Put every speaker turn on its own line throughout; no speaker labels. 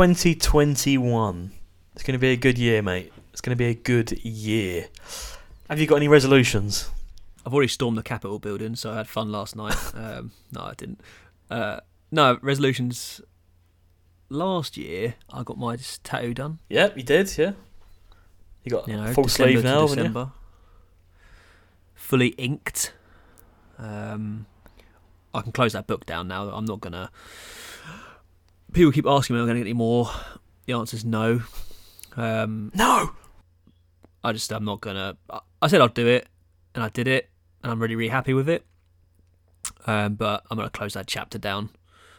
2021. It's going to be a good year, mate. It's going to be a good year. Have you got any resolutions?
I've already stormed the Capitol building, so I had fun last night. um, no, I didn't. Uh, no resolutions. Last year, I got my tattoo done.
Yep, you did. Yeah, you got
You know,
full
December
sleeve now?
December. Fully inked. Um, I can close that book down now. I'm not gonna. People keep asking me, "Am I going to get any more?" The answer is no. Um,
No.
I just I'm not gonna. I- I said I'd do it, and I did it, and I'm really really happy with it. Um, but I'm gonna close that chapter down.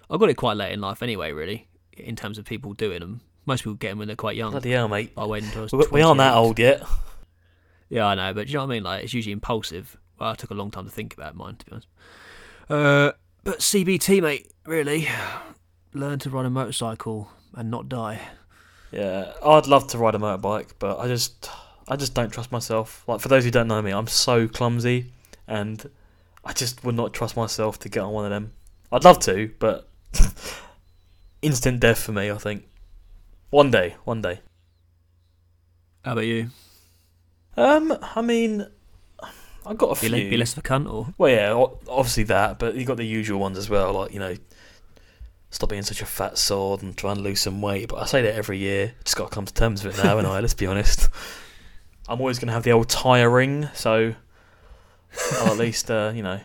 I got it quite late in life anyway, really, in terms of people doing them. Most people get them when they're quite young.
Bloody hell, mate.
I waited until I was
We, we aren't that old yet.
Yeah, I know, but do you know what I mean? Like it's usually impulsive. Well, I took a long time to think about mine, to be honest. Uh, but CBT, mate, really, learn to ride a motorcycle and not die.
Yeah, I'd love to ride a motorbike, but I just, I just don't trust myself. Like for those who don't know me, I'm so clumsy, and I just would not trust myself to get on one of them. I'd love to, but instant death for me. I think one day, one day.
How about you?
Um, I mean, I've got a
Be,
few.
be less of a cunt, or
Well, yeah, obviously that, but you got the usual ones as well, like you know, stop being such a fat sod and try and lose some weight. But I say that every year. Just got to come to terms with it now, and I. Let's be honest. I'm always going to have the old tyre ring, so I'll at least uh, you know,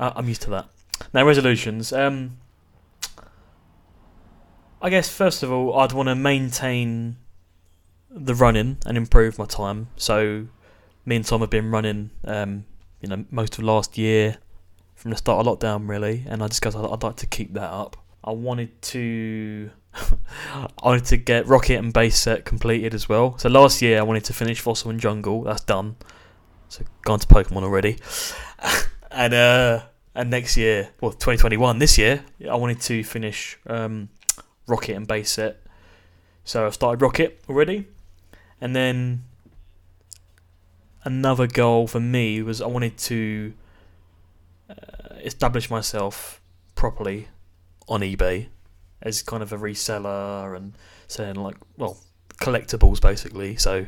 I- I'm used to that. Now resolutions. Um, I guess first of all, I'd want to maintain the running and improve my time. So, me and Tom have been running. Um, you know, most of last year from the start of lockdown, really, and I discussed I'd, I'd like to keep that up. I wanted to, I wanted to get Rocket and Base Set completed as well. So last year I wanted to finish Fossil and Jungle. That's done. So gone to Pokemon already, and uh, and next year, well, 2021, this year, I wanted to finish um, Rocket and Base Set. So I've started Rocket already, and then another goal for me was I wanted to uh, establish myself properly on eBay as kind of a reseller and selling like well collectibles basically. So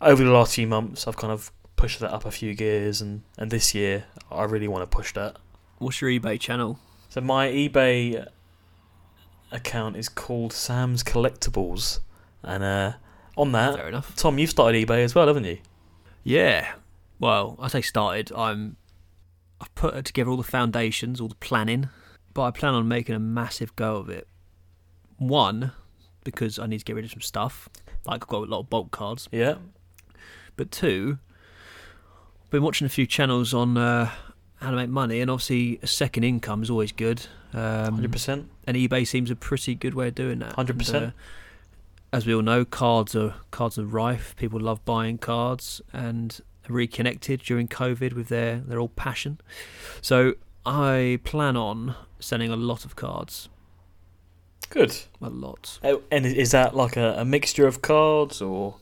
over the last few months, I've kind of pushed that up a few gears, and and this year I really want to push that.
what's your eBay channel?
So my eBay account is called Sam's Collectibles, and uh, on that,
Fair enough.
Tom, you've started eBay as well, haven't you?
Yeah. Well, I say started. I'm. I've put together all the foundations, all the planning, but I plan on making a massive go of it. One, because I need to get rid of some stuff, like I've got a lot of bulk cards.
Yeah.
But two, I've been watching a few channels on uh, how to make money, and obviously a second income is always good. Um,
Hundred percent.
and eBay seems a pretty good way of doing that.
100%.
Uh, as we all know, cards are cards are rife. People love buying cards and reconnected during COVID with their their old passion. So I plan on sending a lot of cards,
Good.
a lot.
Oh, And is that like a, a mixture of cards or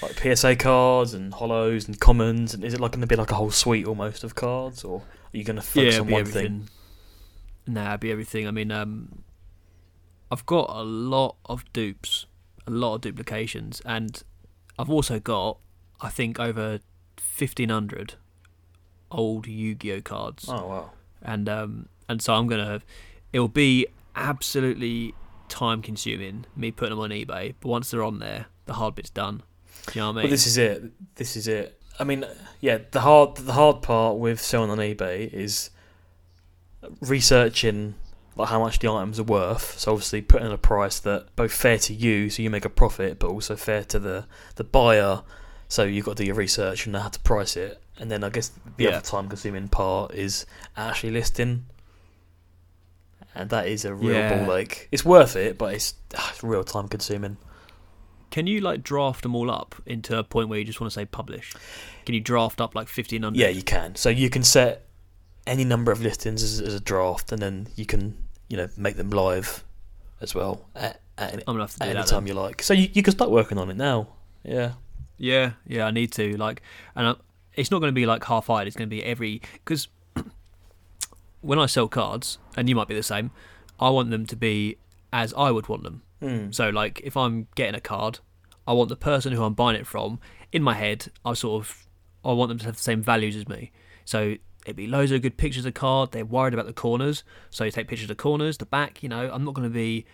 like PSA cards and holos and commons? And is it like going to be like a whole suite almost of cards, or are you going to focus
it'll
on one
everything.
thing?
Nah, it'll be everything. I mean, um, I've got a lot of dupes, a lot of duplications, and I've also got, I think, over fifteen hundred old Yu-Gi-Oh cards.
Oh wow.
and um and so I'm gonna it'll be absolutely time consuming me putting them on eBay but once they're on there the hard bit's done do you know what I mean
Well, this is it. This is it. I mean, yeah, the hard the hard part with selling on eBay is researching like how much the items are worth. So obviously putting a price that both fair to you, so you make a profit, but also fair to the the buyer. So you've got to do your research and know how to price it. And then I guess the
Yeah.
other time consuming part is actually listing. And that is a real
Yeah.
ball ache. It's worth it, but it's, ah, it's real time consuming.
can you like draft them all up into a point where you just want to say publish can you draft up like 1500
Yeah, you can. So you can set any number of listings as, as a draft, and then you can, you know, make them live as well at, at any,
I'm gonna have to do
at any time
then.
you like. So you, you can start working on it now. Yeah.
Yeah, yeah, I need to like, and I, it's not going to be like half-eyed. It's going to be every because when I sell cards, and you might be the same, I want them to be as I would want them.
Mm.
So like if I'm getting a card, I want the person who I'm buying it from in my head. I sort of I want them to have the same values as me. So it'd be loads of good pictures of card. They're worried about the corners, so you take pictures of corners, the back. You know, I'm not going to be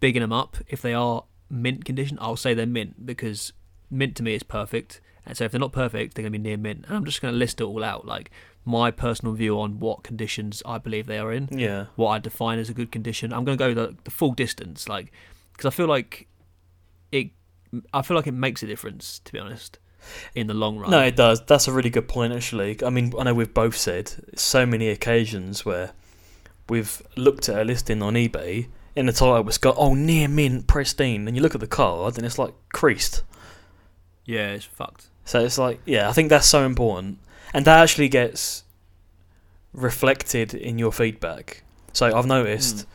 bigging them up if they are mint condition. I'll say they're mint because mint to me is perfect. And so if they're not perfect, they're going to be near mint. And I'm just going to list it all out, like my personal view on what conditions I believe they are in
Yeah.
what I define as a good condition. I'm going to go the, the full distance, like because I feel like it. I feel like it makes a difference, to be honest, in the long run.
No, it does. That's a really good point, actually. I mean, I know we've both said so many occasions where we've looked at a listing on eBay in the title it's got oh near mint pristine, and you look at the card and it's like creased.
Yeah, it's fucked.
So it's like, yeah, I think that's so important, and that actually gets reflected in your feedback. So I've noticed
Mm.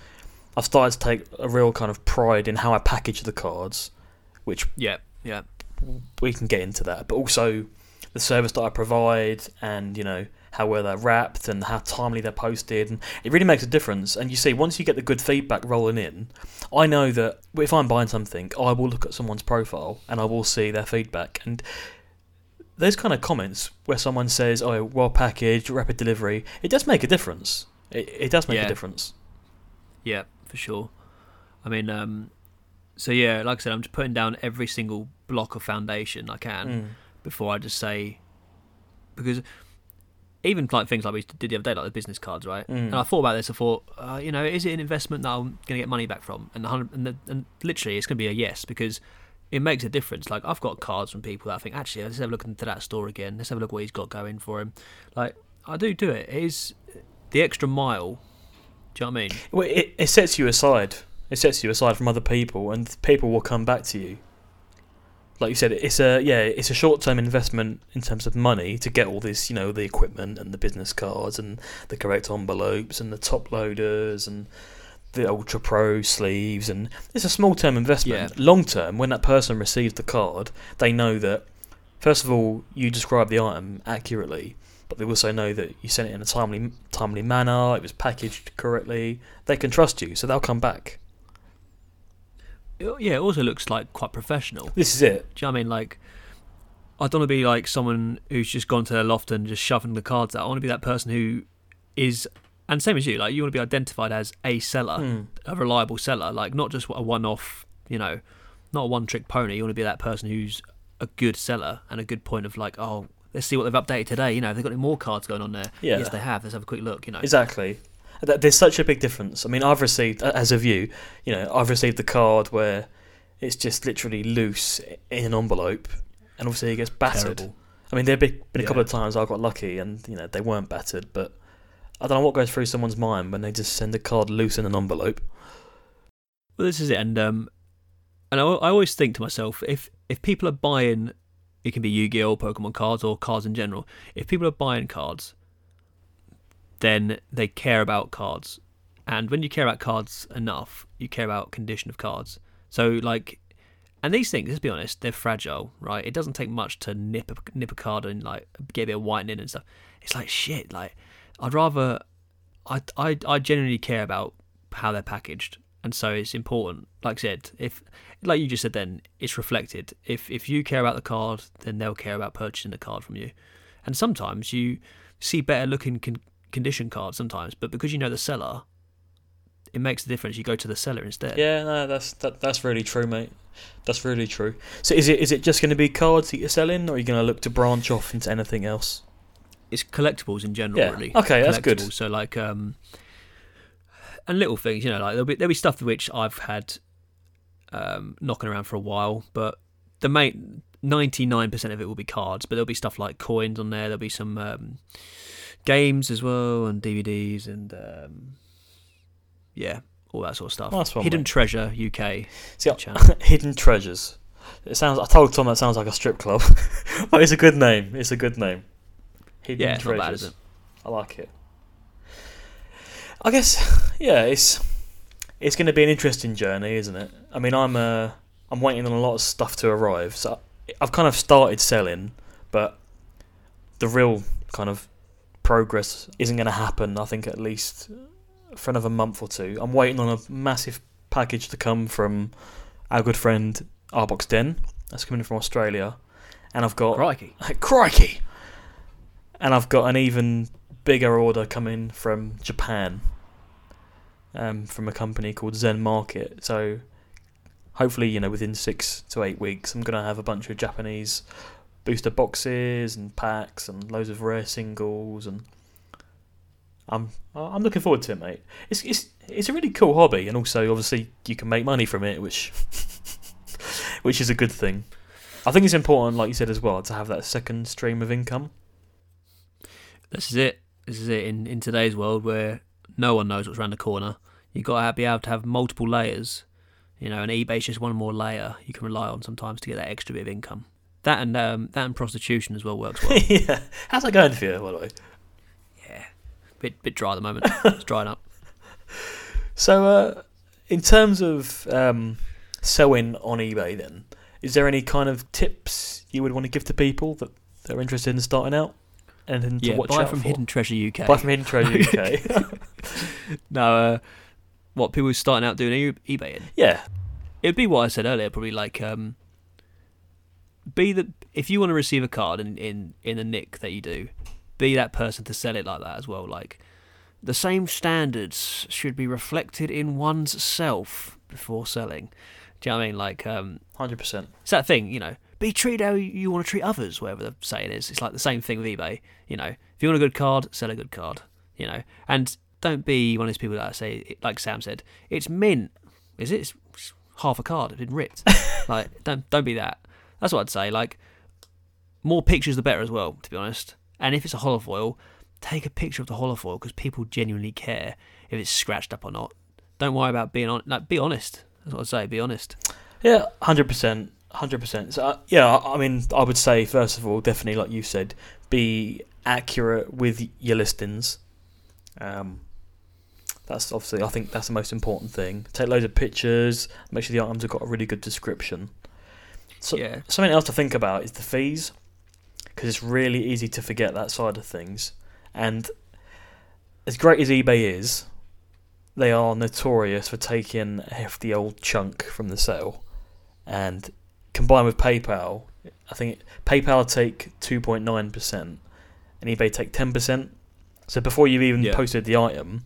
I've started to take a real kind of pride in how I package the cards, which
Yeah, yeah,
we can get into that, but also the service that I provide and you know how well they're wrapped and how timely they're posted, and it really makes a difference. And you see, once you get the good feedback rolling in, I know that if I'm buying something, I will look at someone's profile and I will see their feedback and. Those kind of comments where someone says, "Oh, well packaged, rapid delivery," it does make a difference. It, it does make
Yeah.
a difference.
yeah, for sure. I mean, um, so yeah, like I said, I'm just putting down every single block of foundation I can
Mm.
before I just say because even like things like we did the other day, like the business cards, right?
Mm.
And I thought about this. I thought, uh, you know, is it an investment that I'm going to get money back from? And the and, the, and literally, it's going to be a yes because it makes a difference. Like I've got cards from people that I think actually let's have a look into that store again. Let's have a look what he's got going for him. Like I do do it. It is the extra mile. Do you know what I mean?
Well, it, it sets you aside. It sets you aside from other people, and people will come back to you. Like you said, it's a yeah, it's a short-term investment in terms of money to get all this, you know, the equipment and the business cards and the correct envelopes and the top loaders and the Ultra Pro sleeves, and it's a small-term investment. Long-term, when that person receives the card, they know that first of all you describe the item accurately, but they also know that you sent it in a timely timely manner. It was packaged correctly. They can trust you, so they'll come back.
Yeah, it also looks like quite professional.
This is it.
Do you know what I mean? Like, I don't want to be like someone who's just gone to their loft and just shoving the cards out. I want to be that person who is, and same as you, like, you want to be identified as a seller,
Hmm.
a reliable seller, like, not just a one off, you know, not a one trick pony. You want to be that person who's a good seller and a good point of, like, oh, let's see what they've updated today. You know, they've they got any more cards going on there?
Yeah.
Yes, they have. Let's have a quick look, you know.
Exactly. Th- There's such a big difference. I mean, I've received, as of you, you know, I've received the card where it's just literally loose in an envelope, and obviously it gets battered.
Terrible.
I mean, there have been been a couple of times I got lucky, and you know they weren't battered, but I don't know what goes through someone's mind when they just send a card loose in an envelope.
Well, this is it, and um, and I, I always think to myself, if if people are buying, it can be Yu-Gi-Oh, Pokemon cards, or cards in general. If people are buying cards, then they care about cards, and when you care about cards enough, you care about condition of cards. So like, and these things, let's be honest, they're fragile, right? It doesn't take much to nip a, nip a card and like get a bit of whitening and stuff. It's like shit. Like, I'd rather, I I I genuinely care about how they're packaged and so it's important like I said if like you just said then it's reflected if if you care about the card then they'll care about purchasing the card from you and sometimes you see better looking con- condition cards sometimes but because you know the seller it makes a difference you go to the seller instead
Yeah, no, that's that, that's really true, mate. That's really true. So is it is it just going to be cards that you're selling, or are you going to look to branch off into anything else?
it's collectibles in general
Yeah.
really
Okay, that's good.
So like um and little things you know like there'll be there'll be stuff which i've had um knocking around for a while but the main 99% of it will be cards but there'll be stuff like coins on there there'll be some um games as well and dvds and um yeah all that sort of stuff
Nice one,
hidden
mate.
treasure uk
See, hidden treasures. It sounds. I told Tom that sounds like a strip club, but it's a good name. It's a good name. Hidden
Yeah,
treasures.
bad?
I like it. I guess. Yeah, it's it's going to be an interesting journey, isn't it? I mean, I'm uh, I'm waiting on a lot of stuff to arrive. So I've kind of started selling, but the real kind of progress isn't going to happen. I think at least for another month or two. I'm waiting on a massive package to come from our good friend Arbox Den. That's coming from Australia, and I've got
Crikey.
crikey, and I've got an even bigger order coming from Japan, um, from a company called Zen Market. So hopefully, you know, within six to eight weeks, I'm gonna have a bunch of Japanese booster boxes and packs and loads of rare singles and. I'm I'm looking forward to it, mate. It's it's it's a really cool hobby, and also obviously you can make money from it, which which is a good thing. I think it's important, like you said as well, to have that second stream of income.
This is it. This is it. In in today's world where no one knows what's around the corner, you've got to be able to have multiple layers. You know, and eBay's just one more layer you can rely on sometimes to get that extra bit of income. That and um, that and prostitution as well works well.
yeah. How's that going for you, by the way?
yeah, bit bit dry at the moment. It's drying up.
So, uh, in terms of um, selling on eBay, then, is there any kind of tips you would want to give to people that they're interested in starting out? Anything to
Yeah,
watch
buy
out
from
for?
Hidden Treasure UK.
Buy from Hidden Treasure UK.
no, uh, what people starting out doing eBay in?
yeah.
It'd be what I said earlier, probably like um, be the if you want to receive a card in in in the nick that you do, be that person to sell it like that as well. Like the same standards should be reflected in one's self before selling. Do you know what I mean? Like um,
100%.
it's that thing, you know. Be treated how you want to treat others, whatever the saying is. It's like the same thing with eBay. You know, if you want a good card, sell a good card. You know, and don't be one of those people that say, like Sam said, it's mint. Is it? It's half a card. It's been ripped. like, don't don't be that. That's what I'd say. Like, more pictures the better as well. To be honest, and if it's a holofoil, take a picture of the holofoil because people genuinely care if it's scratched up or not. Don't worry about being on. Like, be honest. That's what I'd say. Be honest.
Yeah, 100%. 100%. So, uh, yeah, I mean, I would say, first of all, definitely, like you said, be accurate with your listings. Um, that's obviously, I think that's the most important thing. Take loads of pictures, make sure the items have got a really good description. So,
yeah.
Something else to think about is the fees, because it's really easy to forget that side of things. And as great as eBay is, they are notorious for taking a hefty old chunk from the sale. And combined with PayPal, I think PayPal take 2.9% and eBay take 10%. So before you've even
Yeah.
posted the item,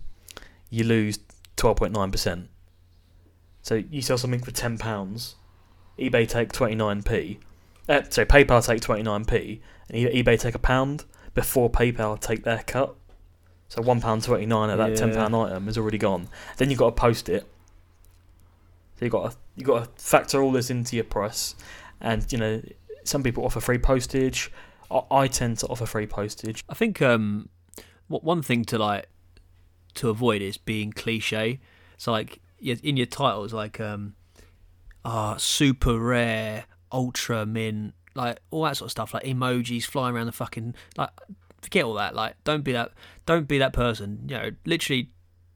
you lose 12.9%. So you sell something for £10, eBay take 29p. Uh, sorry, PayPal take 29p, and eBay take a pound before PayPal take their cut. So one pound twenty nine of that
Yeah.
ten pound item is already gone. Then you've got to post it. So you got to you got to factor all this into your price, and you know some people offer free postage. I, I tend to offer free postage.
I think um, what one thing to like to avoid is being cliche. So like in your titles, like um, ah, super rare, ultra min, like all that sort of stuff, like emojis flying around the fucking like. Forget all that. Like, don't be that. Don't be that person. You know, literally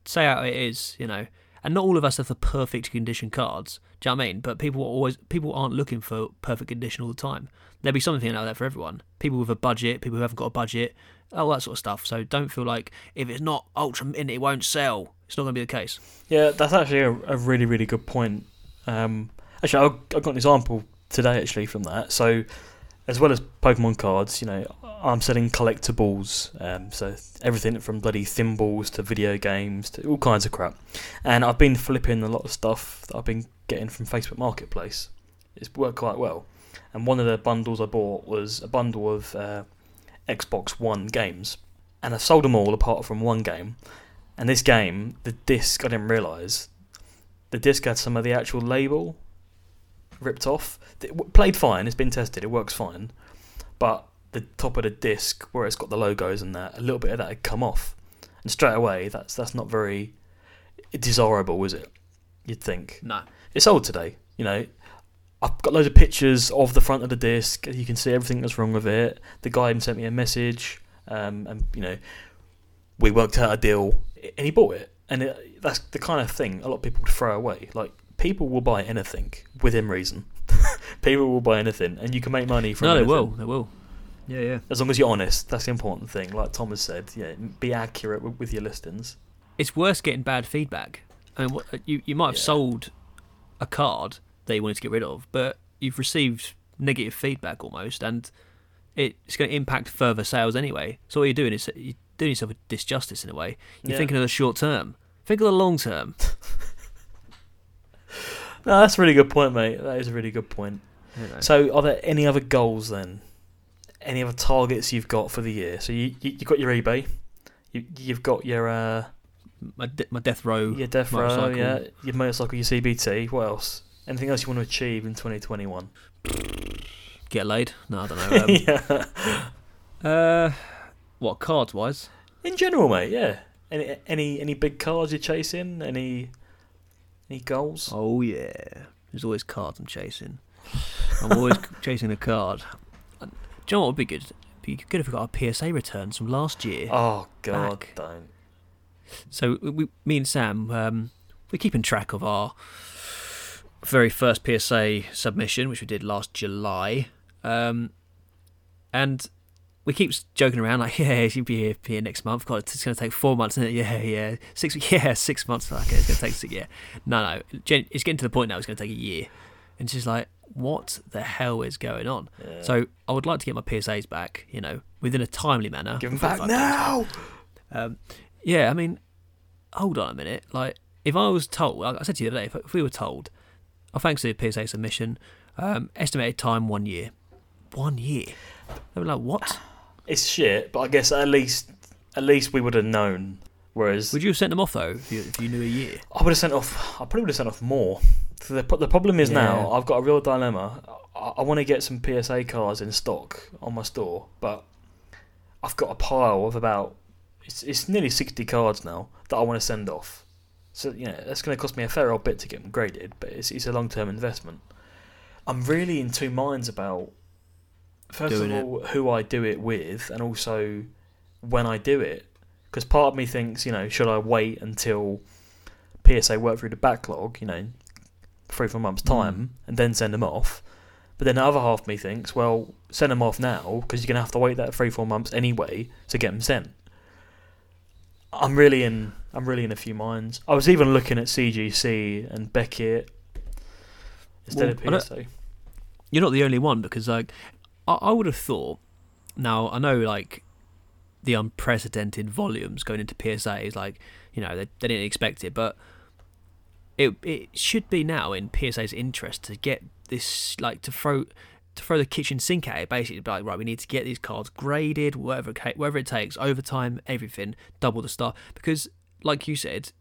say how it is. You know, and not all of us have the perfect condition cards. Do you know what I mean? But people are always people aren't looking for perfect condition all the time. There'll be something out there for everyone. People with a budget, people who haven't got a budget, all that sort of stuff. So don't feel like if it's not ultra mint, it won't sell. It's not going to be the case.
Yeah, that's actually a, a really really good point. Um, actually, I got an example today actually from that. So, as well as Pokemon cards, you know, I'm selling collectibles. Um, so everything from bloody thimbles to video games to all kinds of crap. And I've been flipping a lot of stuff that I've been getting from Facebook Marketplace. It's worked quite well. And one of the bundles I bought was a bundle of uh, Xbox One games, and I sold them all apart from one game. And this game, the disc, I didn't realise, the disc had some of the actual label ripped off. It played fine, it's been tested, it works fine. But the top of the disc, where it's got the logos and that, a little bit of that had come off. And straight away, that's that's not very desirable, is it? You'd think.
No.
It's old today, you know. I've got loads of pictures of the front of the disc. You can see everything that's wrong with it. The guy even sent me a message, um, and you know, we worked out a deal, and he bought it. And it, that's the kind of thing a lot of people would throw away. Like people will buy anything within reason. people will buy anything, and you can make money from.
No, they will. They will. Yeah, yeah.
as long as you're honest. That's the important thing. Like Thomas said, yeah, be accurate with, with your listings.
It's worse getting bad feedback I mean, what, uh, you you might have
Yeah.
sold a card that you wanted to get rid of, but you've received negative feedback almost, and it's going to impact further sales anyway. So what you're doing is you're doing yourself a disjustice in a way. You're
Yeah.
thinking of the short term. Think of the long term.
No, that's a really good point, mate. That is a really good point.
you know.
So, are there any other goals then? Any other targets you've got for the year? So you you you've got your eBay, you you've got your uh
my de- my death row.
your death row,
motorcycle.
yeah, your motorcycle, your CBT. What else? Anything else you want to achieve in 2021?
Get laid? No, I don't know. Um,
yeah.
uh, what cards wise?
In general, mate. Yeah. Any any any big cards you're chasing? Any any goals?
Oh yeah, there's always cards I'm chasing. I'm always chasing a card. Do you know what would be good? Be good if we got our PSA returns from last year.
Oh God,
Back.
don't.
So we, we- me and Sam, um, we're keeping track of our very first PSA submission, which we did last July, um, and we keep joking around like, yeah, you'll be here, be here next month. God, it's going to take four months, isn't it? Yeah, yeah, six, yeah, six months. Okay, it's going to take six. Yeah, no, no, it's getting to the point now. It's going to take a year, and it's just like, what the hell is going on?
Yeah.
So I would like to get my PSAs back, you know, within a timely manner.
give them back now.
Um, yeah, I mean, hold on a minute. Like, if I was told, like I said to you the other day, if, if we were told, oh, thanks to the PSA submission, um, estimated time one year. One year. They were like, what?
It's shit, but I guess at least at least we would have known. Whereas
Would you have sent them off though if you, if you knew a year?
I would have sent off. I probably would have sent off more. So the the problem is now I've got a real dilemma. I, I want to get some PSA cards in stock on my store, but I've got a pile of about it's it's nearly sixty cards now that I want to send off. So you know that's going to cost me a fair old bit to get them graded, but it's it's a long term investment. I'm really in two minds about first of
it.
all who I do it with, and also when I do it. Because part of me thinks, you know, should I wait until PSA work through the backlog, you know, three four months hmm. time, and then send them off. But then the other half of me thinks, well, send them off now because you're gonna have to wait that three four months anyway to get them sent. I'm really in. I'm really in a few minds. I was even looking at CGC and Beckett instead
Well,
of PSA.
You're not the only one because, like, I, I would have thought. Now I know, like, the unprecedented volumes going into PSA is like, you know, they, they didn't expect it, but it it should be now in PSA's interest to get this, like, to throw to throw the kitchen sink at it. Basically, be like, right, we need to get these cards graded, whatever it whatever it takes, overtime, everything, double the star, because, like you said.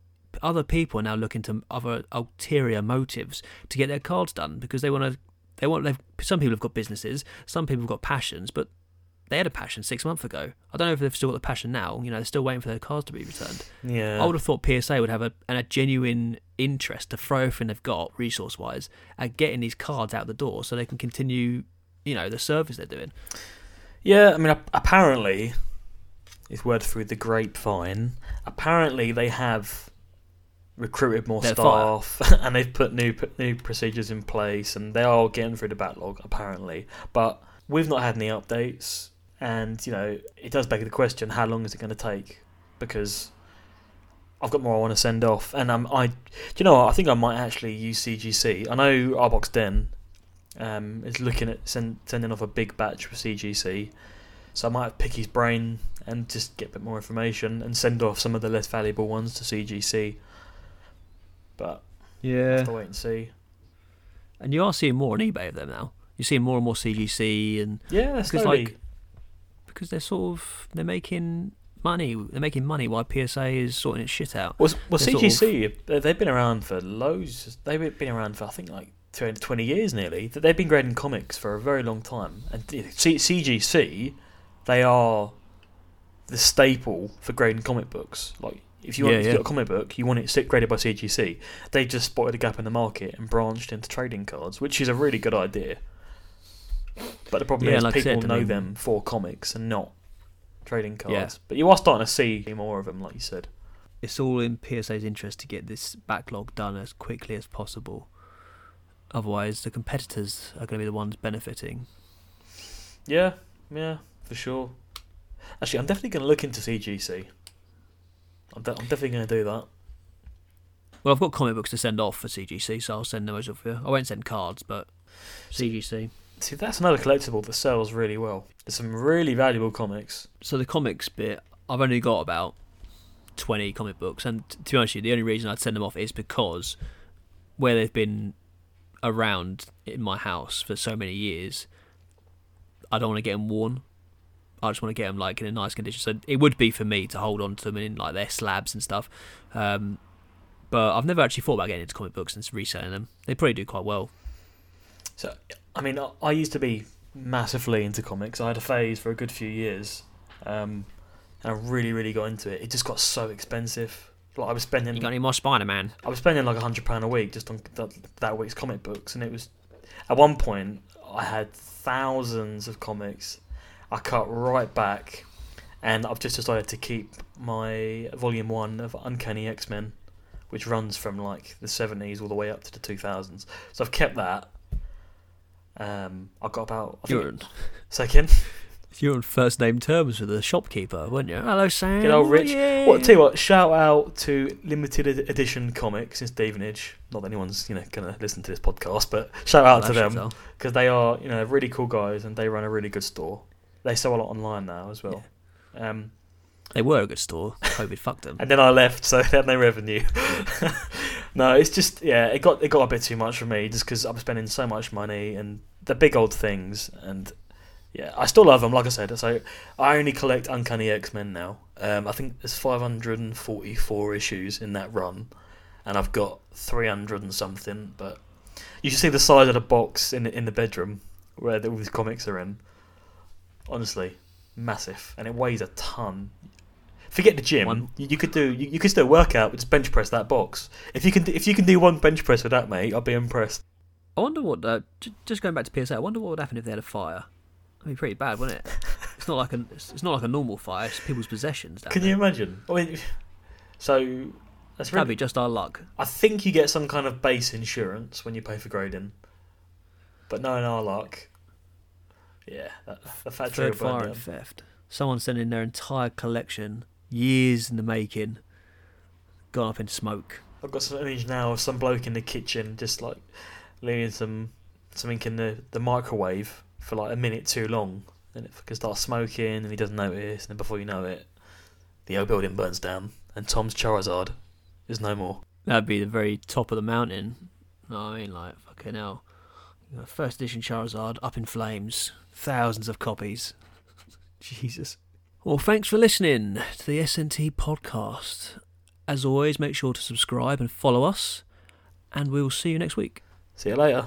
Other people are now looking to other ulterior motives to get their cards done because they want to they want they've some people have got businesses some people have got passions but they had a passion six months ago i don't know if they've still got the passion now you know they're still waiting for their cards to be returned
Yeah.
i would have thought psa would have a, a genuine interest to throw everything they've got resource wise at getting these cards out the door so they can continue you know the service they're doing
Yeah, I mean, apparently, it's word through the grapevine. Apparently, they have recruited more
They're
staff and they've put new put new procedures in place, and they are getting through the backlog. Apparently, but we've not had any updates, and you know, it does beg the question: How long is it going to take? Because I've got more I want to send off, and um, I, do you know, what? I think I might actually use CGC. I know Arbox Den um, is looking at send, sending off a big batch for CGC, so I might pick his brain and just get a bit more information and send off some of the less valuable ones to CGC. But
yeah
have to wait and see.
and you are seeing more on ebay of them now you're seeing more and more cgc and
Yeah,
Because,
slowly.
like, because they're sort of they're making money. They're making money while PSA is sorting its shit out.
well, well
they're sort
CGC, they- they've been around for loads. They've been around for I think like 20 20 years nearly. That They've been grading comics for a very long time. And CGC, they are the staple for grading comic books. Like if you want
Yeah,
if you
yeah.
got a comic book, you want it sit- graded by CGC. They just spotted a gap in the market and branched into trading cards, which is a really good idea. But the problem
Yeah,
is
like
people
said, I
know
mean-
them for comics and not trading cards.
Yeah.
But you are starting to see more of them, like you said.
It's all in PSA's interest to get this backlog done as quickly as possible. Otherwise, the competitors are going to be the ones benefiting.
Yeah, yeah, for sure. Actually, I'm definitely going to look into CGC. I'm, de- I'm definitely going to do that.
Well, I've got comic books to send off for CGC, so I'll send those off here. I won't send cards, but CGC.
See, that's another collectible that sells really well. There's some really valuable comics.
So the comics bit, I've only got about twenty comic books, and to be honest, with you, the only reason I'd send them off is because where they've been around in my house for so many years, I don't want to get them worn. I just want to get them like in a nice condition. So it would be for me to hold on to them in like their slabs and stuff. Um, but I've never actually thought about getting into comic books and reselling them. They probably do quite well.
So, I mean, I- used to be massively into comics. I had a phase for a good few years, um, and I really, really got into it. It just got so expensive. Like I was spending,
You got any more Spider Man?
I was spending like a hundred pound a week just on that, that week's comic books, and it was at one point I had thousands of comics. I cut right back, and I've just decided to keep my volume one of Uncanny X Men, which runs from like the seventies all the way up to the two thousands. So I've kept that. Um, I got about I think
You're,
second.
you're on first name terms with the shopkeeper, weren't you? Hello, Sam.
Good old Rich.
Yeah.
Well, tell you what, shout out to limited edition comics in Stevenage. Not that anyone's you know gonna listen to this podcast, but shout out
Oh,
to them because they are you know really cool guys and they run a really good store. They sell a lot online now as well. Um,
They were a good store. COVID fucked them.
and then I left, so they had no revenue. no, it's just yeah, it got it got a bit too much for me just because I'm spending so much money and the big old things and. Yeah, I still love them. Like I said, so I only collect Uncanny X Men now. Um, I think there's 544 issues in that run, and I've got 300 and something. But you should see the size of the box in the, in the bedroom where the, all these comics are in. Honestly, massive, and it weighs a ton. Forget the gym.
One-
You, could do. You, you could still work out, but just bench press that box. If you can, do- if you can do one bench press with that, mate, I'll be impressed.
I wonder what. Uh, j- just going back to PSA, I wonder what would happen if they had a fire. That'd be pretty bad, wouldn't it? It's not like a. It's not like a normal fire. It's people's possessions.
Can you imagine? I mean, so that's really.
be just our luck.
I think you get some kind of base insurance when you pay for grading, but no, in our luck, yeah, that, the factory
Third fire and theft. Someone sending their entire collection, years in the making, gone up in smoke.
I've got some image now of some bloke in the kitchen just like leaving some something in the, the microwave for like a minute too long, and it can start smoking, and he doesn't notice, and then before you know it, the old building burns down, and Tom's Charizard is no more.
That'd be the very top of the mountain. No, I mean, like fucking hell. Know, First edition Charizard up in flames, thousands of copies. Jesus. Well, thanks for listening to the SNT podcast. As always, make sure to subscribe and follow us, and we'll see you next week.
See you later.